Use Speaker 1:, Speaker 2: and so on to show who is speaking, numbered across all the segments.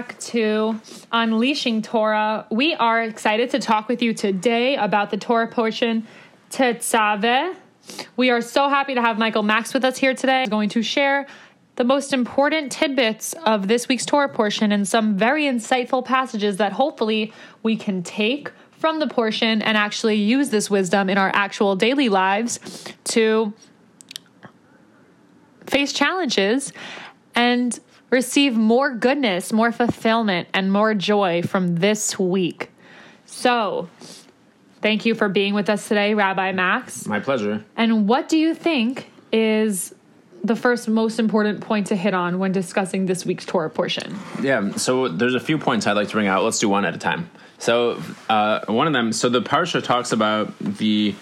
Speaker 1: back to Unleashing Torah. We are excited to talk with you today about the Torah portion Tetzaveh. We are so happy to have Michael Max with us here today. He's going to share the most important tidbits of this week's Torah portion and some very insightful passages that hopefully we can take from the portion and actually use this wisdom in our actual daily lives to face challenges and receive more goodness, more fulfillment, and more joy from this week. So, thank you for being with us today, Rabbi Max.
Speaker 2: My pleasure.
Speaker 1: And what do you think is the first most important point to hit on when discussing this week's Torah portion?
Speaker 2: Yeah, so there's a few points I'd like to bring out. Let's do one at a time. So, uh, one of them, so the Parsha talks about the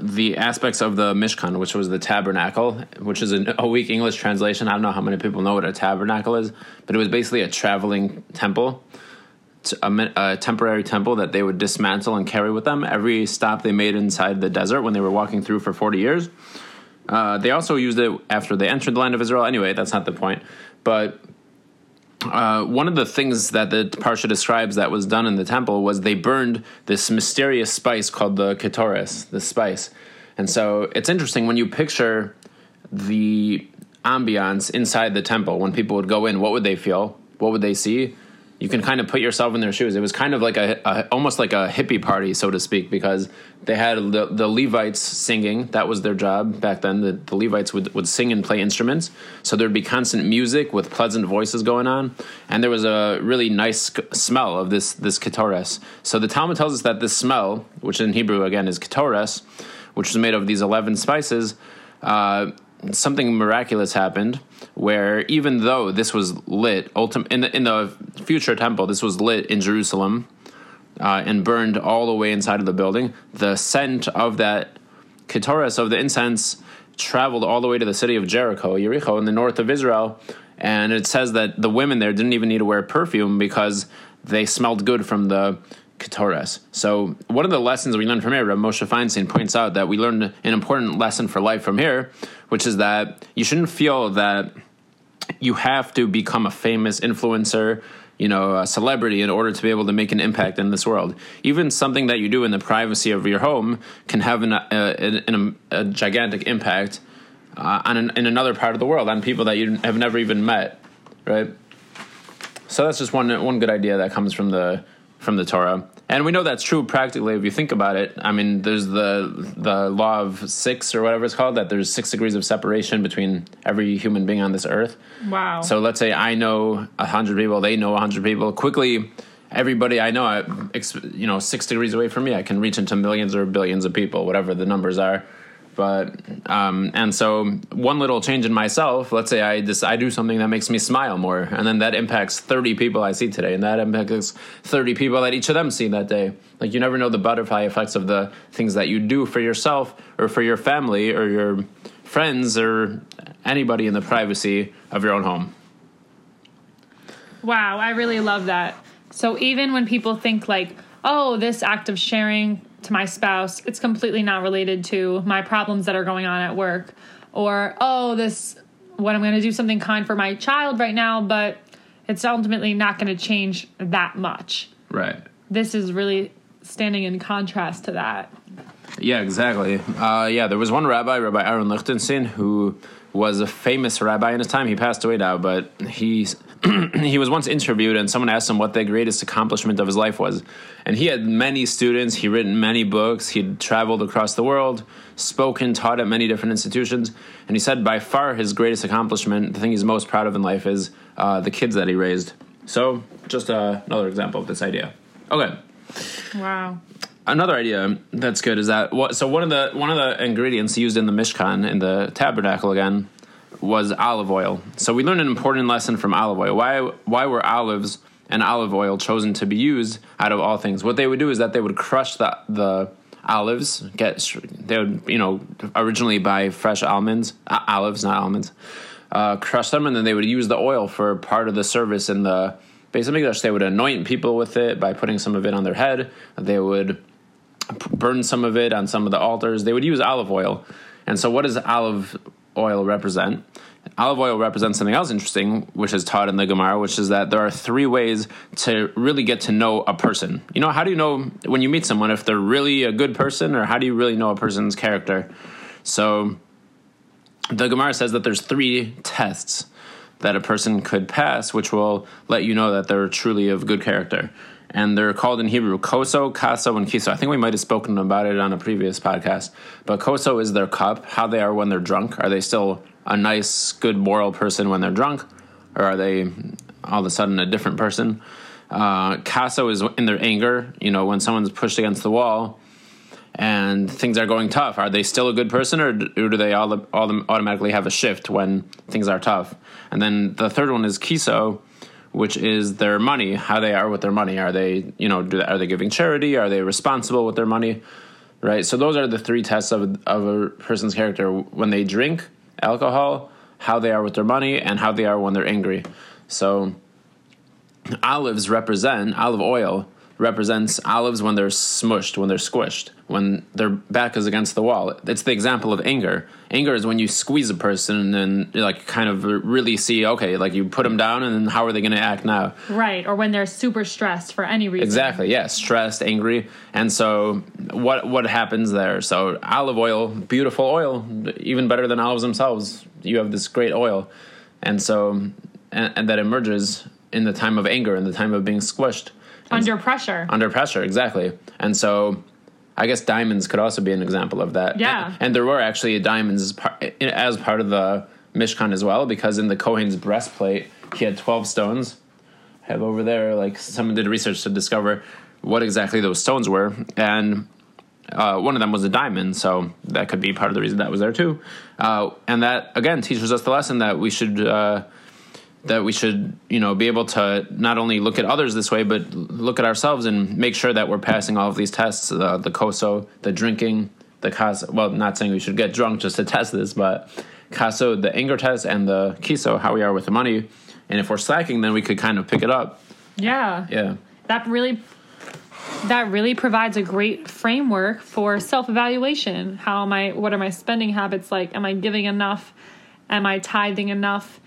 Speaker 2: the aspects of the Mishkan, which was the tabernacle, which is a weak English translation. I don't know how many people know what a tabernacle is, but it was basically a traveling temple, a, a, temporary temple that they would dismantle and carry with them every stop they made inside the desert when they were walking through for 40 years. Uh, they also used it after they entered the land of Israel. Anyway, that's not the point. But uh, one of the things that the parsha describes that was done in the temple was they burned this mysterious spice called the ketoris, the spice. And so it's interesting when you picture the ambiance inside the temple when people would go in, what would they feel? What would they see? You can kind of put yourself in their shoes. It was kind of like a, a almost like a hippie party, so to speak, because they had the, the Levites singing. That was their job back then. The, the Levites would, would sing and play instruments. So there'd be constant music with pleasant voices going on. And there was a really nice smell of this, this ketores. So the Talmud tells us that this smell, which in Hebrew again is ketores, which was made of these 11 spices, uh, something miraculous happened where even though this was lit ultim- in the in the future temple this was lit in Jerusalem uh, and burned all the way inside of the building the scent of that ketores of the incense traveled all the way to the city of Jericho Jericho in the north of Israel. And it says that the women there didn't even need to wear perfume because they smelled good from the ketores. So one of the lessons we learned from here, Moshe Feinstein points out that we learned an important lesson for life from here, which is that you shouldn't feel that you have to become a famous influencer, you know, a celebrity in order to be able to make an impact in this world. Even something that you do in the privacy of your home can have an, uh, a, a gigantic impact uh, on an, in another part of the world on people that you have never even met, right? So that's just one one good idea that comes from the from the Torah. And we know that's true practically if you think about it. I mean, there's the the law of six or whatever it's called that there's six degrees of separation between every human being on this earth.
Speaker 1: Wow.
Speaker 2: So let's say I know a hundred people, they know a hundred people. Quickly, everybody I know, you know, six degrees away from me, I can reach into millions or billions of people, whatever the numbers are but um, and so one little change in myself let's say i just i do something that makes me smile more and then that impacts 30 people i see today and that impacts 30 people that each of them see that day. Like you never know the butterfly effects of the things that you do for yourself or for your family or your friends or anybody in the privacy of your own home.
Speaker 1: Wow i really love that. So even when people think like oh this act of sharing to my spouse, it's completely not related to my problems that are going on at work. Or, oh, this, what I'm going to do something kind for my child right now, but it's ultimately not going to change that much.
Speaker 2: Right.
Speaker 1: This is really standing in contrast to that.
Speaker 2: Yeah, exactly. Uh, yeah, there was one rabbi, Rabbi Aaron Lichtenstein, who was a famous rabbi in his time. He passed away now, but he's he was once interviewed and someone asked him what the greatest accomplishment of his life was. And he had many students, he'd written many books, he'd traveled across the world, spoken, taught at many different institutions. And he said by far his greatest accomplishment, the thing he's most proud of in life, is uh, the kids that he raised. So, just uh, another example of this idea. Okay.
Speaker 1: Wow.
Speaker 2: Another idea that's good is that what, so one of the one of the ingredients used in the Mishkan in the tabernacle again was olive oil. So we learned an important lesson from olive oil. Why why were olives and olive oil chosen to be used out of all things? What they would do is that they would crush the the olives. Get they would you know originally buy fresh almonds, uh, olives, not almonds. Uh, crush them, and then they would use the oil for part of the service in the English. They would anoint people with it by putting some of it on their head. They would burn some of it on some of the altars. They would use olive oil. And so, what does olive oil represent? olive oil represents something else interesting, which is taught in the Gemara, which is that there are three ways to really get to know a person. You know, how do you know when you meet someone if they're really a good person, or how do you really know a person's character? So, the Gemara says that there's three tests that a person could pass, which will let you know that they're truly of good character. And they're called in Hebrew koso, kaso, and kiso. I think we might have spoken about it on a previous podcast. But koso is their cup, how they are when they're drunk. Are they still a nice, good, moral person when they're drunk? Or are they all of a sudden a different person? Uh, kaso is in their anger. You know, when someone's pushed against the wall, and things are going tough, are they still a good person, or do they all, all automatically have a shift when things are tough? And then the third one is kiso, which is their money, how they are with their money. Are they, you know, do, are they giving charity? Are they responsible with their money? Right. So those are the three tests of of a person's character when they drink alcohol, how they are with their money, and how they are when they're angry. So olives represent olive oil represents olives when they're smushed, when they're squished, when their back is against the wall. It's the example of anger. Anger is when you squeeze a person and then, like kind of really see, okay, like you put them down and then how are they going to act now?
Speaker 1: Right. Or when they're super stressed for any reason.
Speaker 2: Exactly. Yeah. Stressed, angry. And so what, what happens there? So olive oil, beautiful oil, even better than olives themselves. You have this great oil. And so, and, and that emerges in the time of anger, in the time of being squished
Speaker 1: under pressure.
Speaker 2: Under pressure, exactly. And so I guess diamonds could also be an example of that.
Speaker 1: Yeah.
Speaker 2: And, and there were actually diamonds as part, as part of the Mishkan as well, because in the Kohen's breastplate, he had 12 stones. I have over there, like, someone did research to discover what exactly those stones were. And uh, one of them was a diamond, so that could be part of the reason that was there too. Uh, and that, again, teaches us the lesson that we should. Uh, that we should you know be able to not only look at others this way but look at ourselves and make sure that we're passing all of these tests uh, the koso the drinking the kas well not saying we should get drunk just to test this but kaso the anger test and the kiso how we are with the money. And if we're slacking then we could kind of pick it up.
Speaker 1: Yeah.
Speaker 2: Yeah.
Speaker 1: That really that really provides a great framework for self-evaluation. How am i what are my spending habits like? Am i giving enough? Am i tithing enough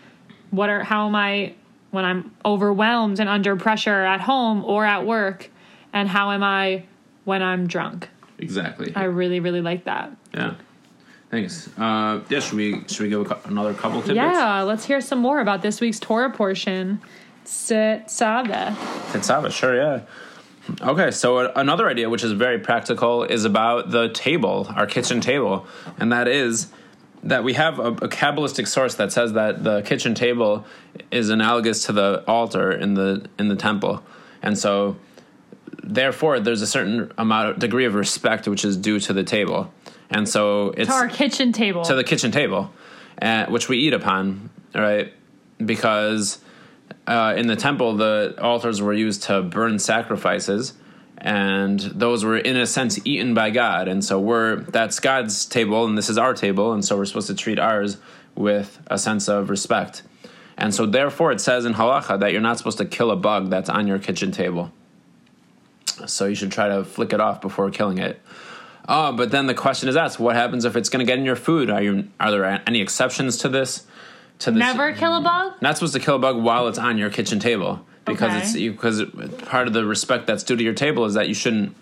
Speaker 1: what are how am I when I'm overwhelmed and under pressure at home or at work, and how am I when I'm drunk?
Speaker 2: Exactly.
Speaker 1: I really really like that.
Speaker 2: Yeah. Thanks. Uh, yeah, should we should we give another couple tidbits?
Speaker 1: Yeah, let's hear some more about this week's Torah portion. Tetzaveh.
Speaker 2: Tetzaveh, sure, yeah. Okay, so another idea, which is very practical, is about the table, our kitchen table, and that is that we have a, a kabbalistic source that says that the kitchen table is analogous to the altar in the in the temple, and so therefore there's a certain amount of degree of respect which is due to the table, and so it's
Speaker 1: to our kitchen table.
Speaker 2: To the kitchen table, uh, which we eat upon, right? Because uh, in the temple the altars were used to burn sacrifices and those were in a sense eaten by God. And so we're that's God's table and this is our table, and so we're supposed to treat ours with a sense of respect. And so therefore it says in halacha that you're not supposed to kill a bug that's on your kitchen table. So you should try to flick it off before killing it. Oh, but then the question is asked: What happens if it's going to get in your food? Are you are there any exceptions to this?
Speaker 1: To this? Never kill a bug.
Speaker 2: Not supposed to kill a bug while it's on your kitchen table because okay. it's because part of the respect that's due to your table is that you shouldn't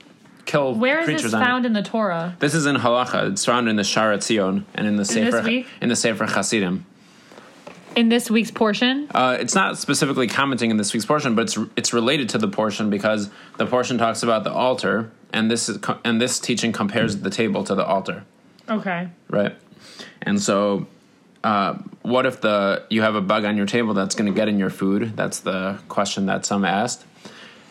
Speaker 2: kill
Speaker 1: Where
Speaker 2: creatures.
Speaker 1: is this found in the Torah?
Speaker 2: This is in Halacha. It's found in the Shaar HaTziyun and in the Sefer in the Sefer Hasidim.
Speaker 1: In this week's portion,
Speaker 2: uh, it's not specifically commenting in this week's portion, but it's it's related to the portion because the portion talks about the altar, and this is and this teaching compares the table to the altar.
Speaker 1: Okay.
Speaker 2: Right, and so uh, what if the you have a bug on your table that's going to get in your food? That's the question that some asked.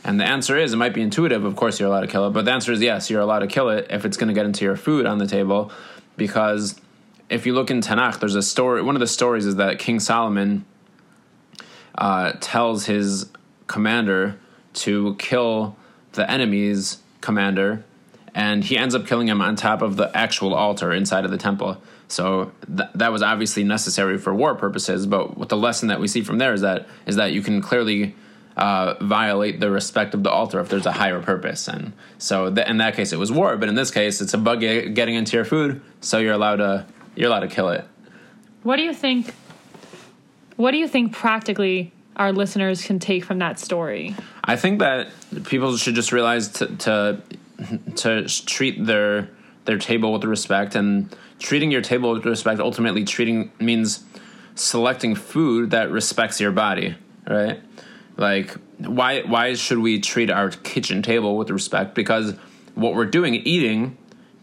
Speaker 2: And the answer is, it might be intuitive. Of course, you're allowed to kill it, but the answer is yes, you're allowed to kill it if it's going to get into your food on the table, because if you look in Tanakh, there's a story. One of the stories is that King Solomon uh, tells his commander to kill the enemy's commander, and he ends up killing him on top of the actual altar inside of the temple. So th- that was obviously necessary for war purposes. But what the lesson that we see from there is that is that you can clearly uh, violate the respect of the altar if there's a higher purpose. And so th- in that case, it was war. But in this case, it's a bug getting into your food, so you're allowed to you're allowed to kill it.
Speaker 1: What do you think? What do you think practically our listeners can take from that story?
Speaker 2: I think that people should just realize to to, to treat their their table with respect and treating your table with respect ultimately treating means selecting food that respects your body, right? Like why why should we treat our kitchen table with respect? Because what we're doing eating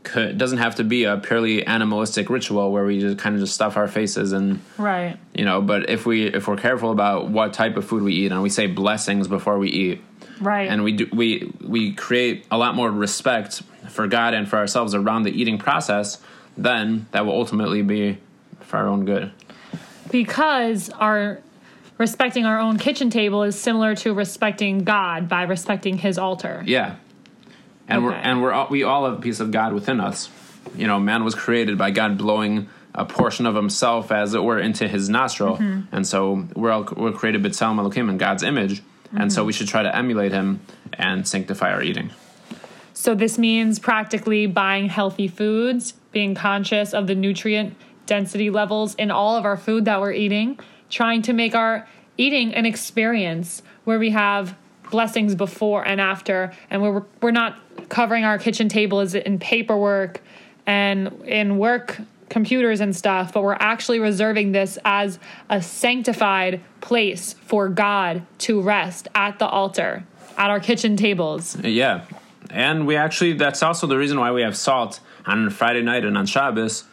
Speaker 2: could, doesn't have to be a purely animalistic ritual where we just kind of just stuff our faces and
Speaker 1: Right.
Speaker 2: you know but if we if we're careful about what type of food we eat and we say blessings before we eat
Speaker 1: Right.
Speaker 2: and we do we we create a lot more respect for God and for ourselves around the eating process then that will ultimately be for our own good.
Speaker 1: Because our respecting our own kitchen table is similar to respecting God by respecting his altar.
Speaker 2: yeah. And we're and we're all, we all have a piece of God within us. You know man was created by God blowing a portion of himself as it were into his nostril. Mm-hmm. And so we're all we're created b'tselem elokim in God's image. And so mm-hmm. we should try to emulate him and sanctify our eating.
Speaker 1: So this means practically buying healthy foods, being conscious of the nutrient density levels in all of our food that we're eating, trying to make our eating an experience where we have blessings before and after and we're we're not covering our kitchen table is in paperwork and in work computers and stuff, but we're actually reserving this as a sanctified place for God to rest at the altar, at our kitchen tables.
Speaker 2: Yeah. And we actually, that's also the reason why we have salt on Friday night and on Shabbos.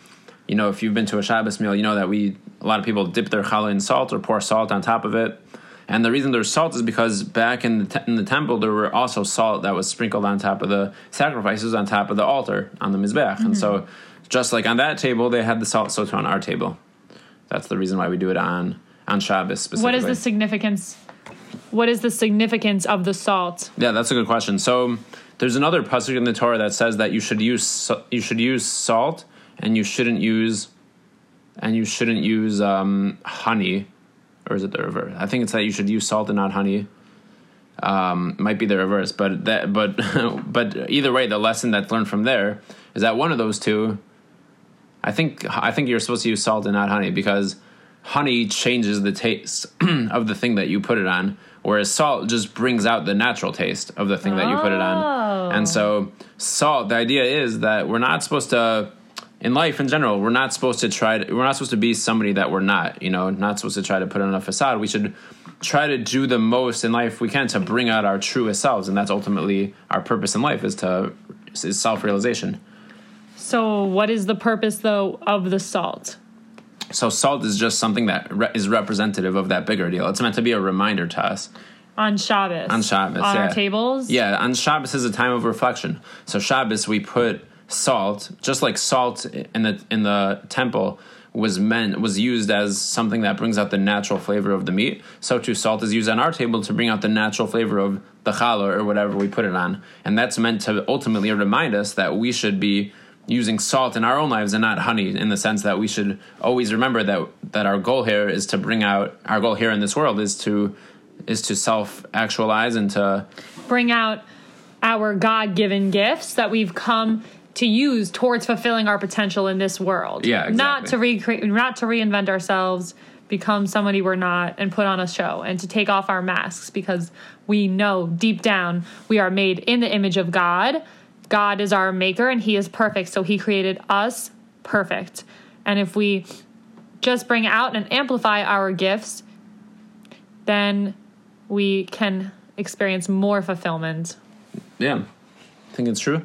Speaker 2: You know, if you've been to a Shabbos meal, you know that we, a lot of people dip their challah in salt or pour salt on top of it. And the reason there's salt is because back in the, te- in the temple, there were also salt that was sprinkled on top of the sacrifices, on top of the altar, on the Mizbech. And so, just like on that table, they had the salt, so too on our table. That's the reason why we do it on, on Shabbos specifically.
Speaker 1: What is the significance? What is the significance of the salt?
Speaker 2: Yeah, that's a good question. So there's another pasuk in the Torah that says that you should use you should use salt and you shouldn't use and you shouldn't use um, honey, or is it the reverse? I think it's that you should use salt and not honey. Um, might be the reverse, but that but but either way, the lesson that's learned from there is that one of those two. I think I think you're supposed to use salt and not honey because honey changes the taste of the thing that you put it on, whereas salt just brings out the natural taste of the thing that you put it
Speaker 1: Oh.
Speaker 2: on. And so, oh. salt. The idea is that we're not supposed to, in life in general, we're not supposed to try. To, we're not supposed to be somebody that we're not. You know, not supposed to try to put on a facade. We should try to do the most in life we can to bring out our truest selves, and that's ultimately our purpose in life is to is self realization.
Speaker 1: So, what is the purpose though of the salt?
Speaker 2: So salt is just something that re- is representative of that bigger deal. It's meant to be a reminder to us.
Speaker 1: On Shabbos.
Speaker 2: On Shabbos,
Speaker 1: On
Speaker 2: yeah.
Speaker 1: our tables?
Speaker 2: Yeah, on Shabbos is a time of reflection. So Shabbos we put salt, just like salt in the in the temple was meant was used as something that brings out the natural flavor of the meat. So too salt is used on our table to bring out the natural flavor of the challah or whatever we put it on. And that's meant to ultimately remind us that we should be using salt in our own lives and not honey in the sense that we should always remember that that our goal here is to bring out our goal here in this world is to is to self actualize and to
Speaker 1: Bring out our God given gifts that we've come to use towards fulfilling our potential in this world.
Speaker 2: Yeah,
Speaker 1: Not to recreate, not to reinvent ourselves, become somebody we're not, and put on a show, and to take off our masks because we know deep down we are made in the image of God. God is our maker and He is perfect, so He created us perfect. And if we just bring out and amplify our gifts, then we can experience more fulfillment.
Speaker 2: yeah. I Think it's true?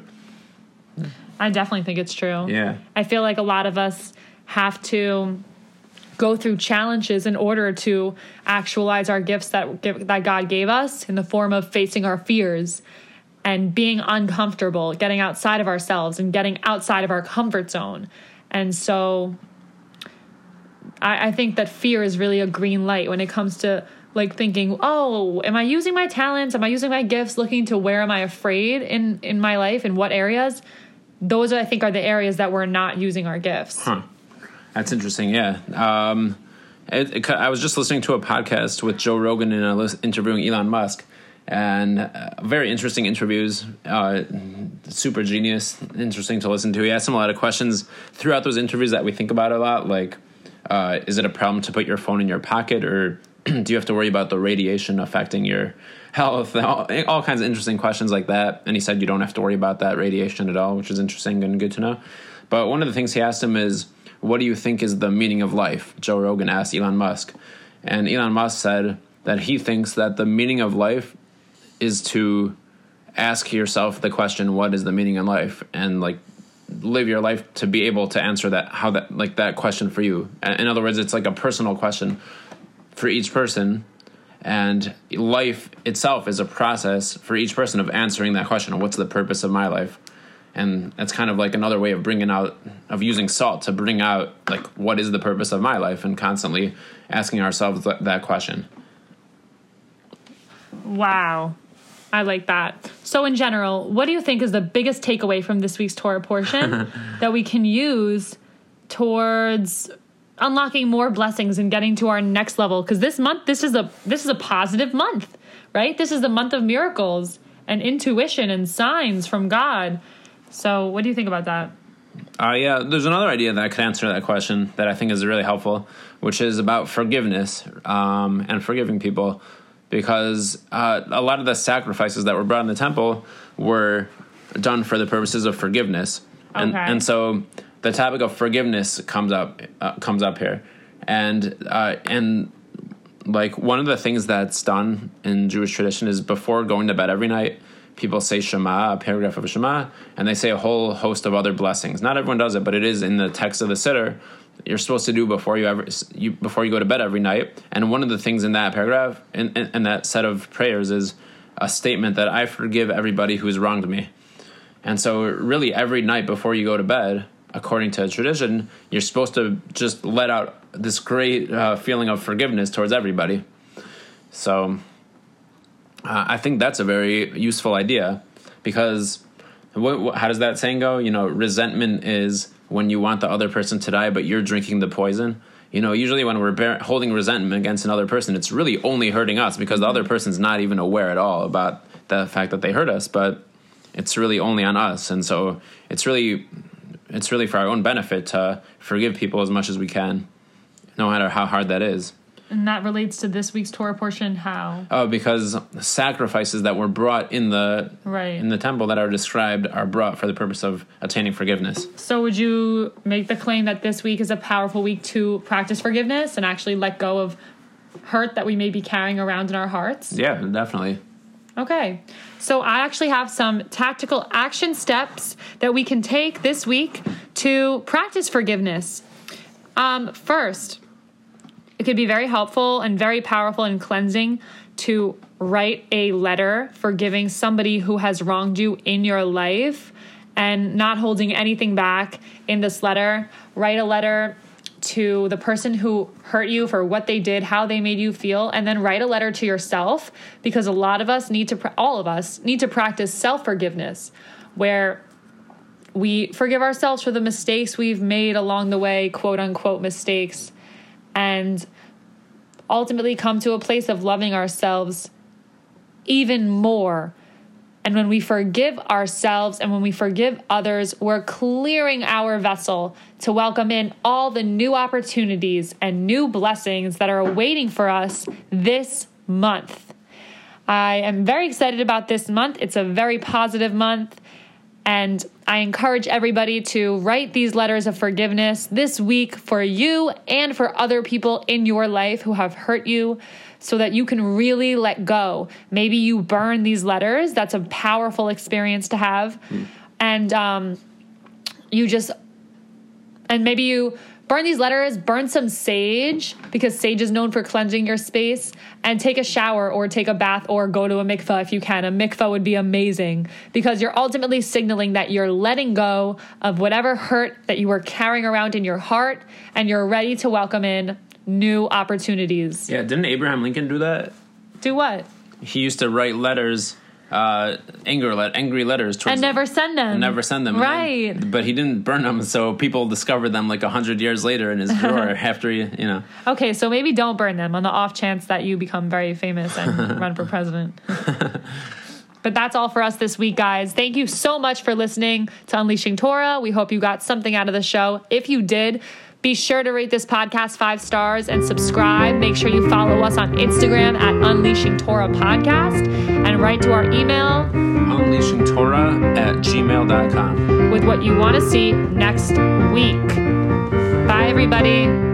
Speaker 1: I definitely think it's true.
Speaker 2: Yeah.
Speaker 1: I feel like a lot of us have to go through challenges in order to actualize our gifts that that God gave us in the form of facing our fears and being uncomfortable, getting outside of ourselves and getting outside of our comfort zone. And so I, I think that fear is really a green light when it comes to like thinking, oh, am I using my talents? Am I using my gifts? Looking to where am I afraid in in my life? In what areas? Those I think are the areas that we're not using our gifts.
Speaker 2: Huh. That's interesting. Yeah. Um, it, it, I was just listening to a podcast with Joe Rogan and uh, lis- interviewing Elon Musk, and uh, very interesting interviews. Uh, super genius, interesting to listen to. He asked him a lot of questions throughout those interviews that we think about a lot, like Uh, is it a problem to put your phone in your pocket, or do you have to worry about the radiation affecting your health? All, all kinds of interesting questions like that. And he said you don't have to worry about that radiation at all, which is interesting and good to know. But one of the things he asked him is, "What do you think is the meaning of life?" Joe Rogan asked Elon Musk, and Elon Musk said that he thinks that the meaning of life is to ask yourself the question, "What is the meaning in life?" and like live your life to be able to answer that how that like that question for you in other words it's like a personal question for each person and life itself is a process for each person of answering that question what's the purpose of my life and that's kind of like another way of bringing out of using salt to bring out like what is the purpose of my life and constantly asking ourselves that question
Speaker 1: Wow. I like that. So, in general, what do you think is the biggest takeaway from this week's Torah portion that we can use towards unlocking more blessings and getting to our next level? Because this month, this is a this is a positive month, right? This is the month of miracles and intuition and signs from God. So, what do you think about that?
Speaker 2: Uh, yeah, there's another idea that I could answer that question that I think is really helpful, which is about forgiveness um, and forgiving people. Because uh, a lot of the sacrifices that were brought in the temple were done for the purposes of forgiveness, and
Speaker 1: Okay.
Speaker 2: and so the topic of forgiveness comes up uh, comes up here, and uh, and like one of the things that's done in Jewish tradition is before going to bed every night, people say Shema, a paragraph of Shema, and they say a whole host of other blessings. Not everyone does it, but it is in the text of the Siddur. You're supposed to do before you ever you before you go to bed every night. And one of the things in that paragraph in, in, in that set of prayers is a statement that I forgive everybody who's wronged me. And so, really, every night before you go to bed, according to tradition, you're supposed to just let out this great uh, feeling of forgiveness towards everybody. So, uh, I think that's a very useful idea because what, what, how does that saying go? You know, resentment is when you want the other person to die, but you're drinking the poison. You know, usually when we're bear- holding resentment against another person, it's really only hurting us because the other mm-hmm. person's not even aware at all about the fact that they hurt us, but it's really only on us. And so it's really it's really for our own benefit to forgive people as much as we can, no matter how hard that is.
Speaker 1: And that relates to this week's Torah portion. How?
Speaker 2: Oh, because sacrifices that were brought in the
Speaker 1: Right.
Speaker 2: in the temple that are described are brought for the purpose of attaining forgiveness.
Speaker 1: So, would you make the claim that this week is a powerful week to practice forgiveness and actually let go of hurt that we may be carrying around in our hearts?
Speaker 2: Yeah, definitely.
Speaker 1: Okay. So, I actually have some tactical action steps that we can take this week to practice forgiveness. Um, first, it could be very helpful and very powerful and cleansing to write a letter forgiving somebody who has wronged you in your life and not holding anything back in this letter. Write a letter to the person who hurt you for what they did, how they made you feel, and then write a letter to yourself because a lot of us need to, all of us need to practice self forgiveness where we forgive ourselves for the mistakes we've made along the way, quote unquote mistakes, and ultimately come to a place of loving ourselves even more. And when we forgive ourselves and when we forgive others, we're clearing our vessel to welcome in all the new opportunities and new blessings that are waiting for us this month. I am very excited about this month. It's a very positive month. And I encourage everybody to write these letters of forgiveness this week for you and for other people in your life who have hurt you so that you can really let go. Maybe you burn these letters. That's a powerful experience to have. And um, you just, and maybe you burn these letters, burn some sage because sage is known for cleansing your space, and take a shower or take a bath or go to a mikvah if you can. A mikvah would be amazing because you're ultimately signaling that you're letting go of whatever hurt that you were carrying around in your heart and you're ready to welcome in new opportunities.
Speaker 2: Yeah, didn't Abraham Lincoln do that?
Speaker 1: Do what?
Speaker 2: He used to write letters, uh, anger let angry letters towards
Speaker 1: And never send them.
Speaker 2: and never send them.
Speaker 1: Right.
Speaker 2: then- but he didn't burn them, so people discovered them like a hundred years later in his drawer after he, you know.
Speaker 1: Okay, so maybe don't burn them on the off chance that you become very famous and run for president. but that's all for us this week, guys. Thank you so much for listening to Unleashing Torah. We hope you got something out of the show. If you did, Be sure to rate this podcast five stars and subscribe. Make sure you follow us on Instagram at Unleashing Torah Podcast and write to our email
Speaker 2: unleashingtorah at gmail.com.
Speaker 1: with what you want to see next week. Bye, everybody.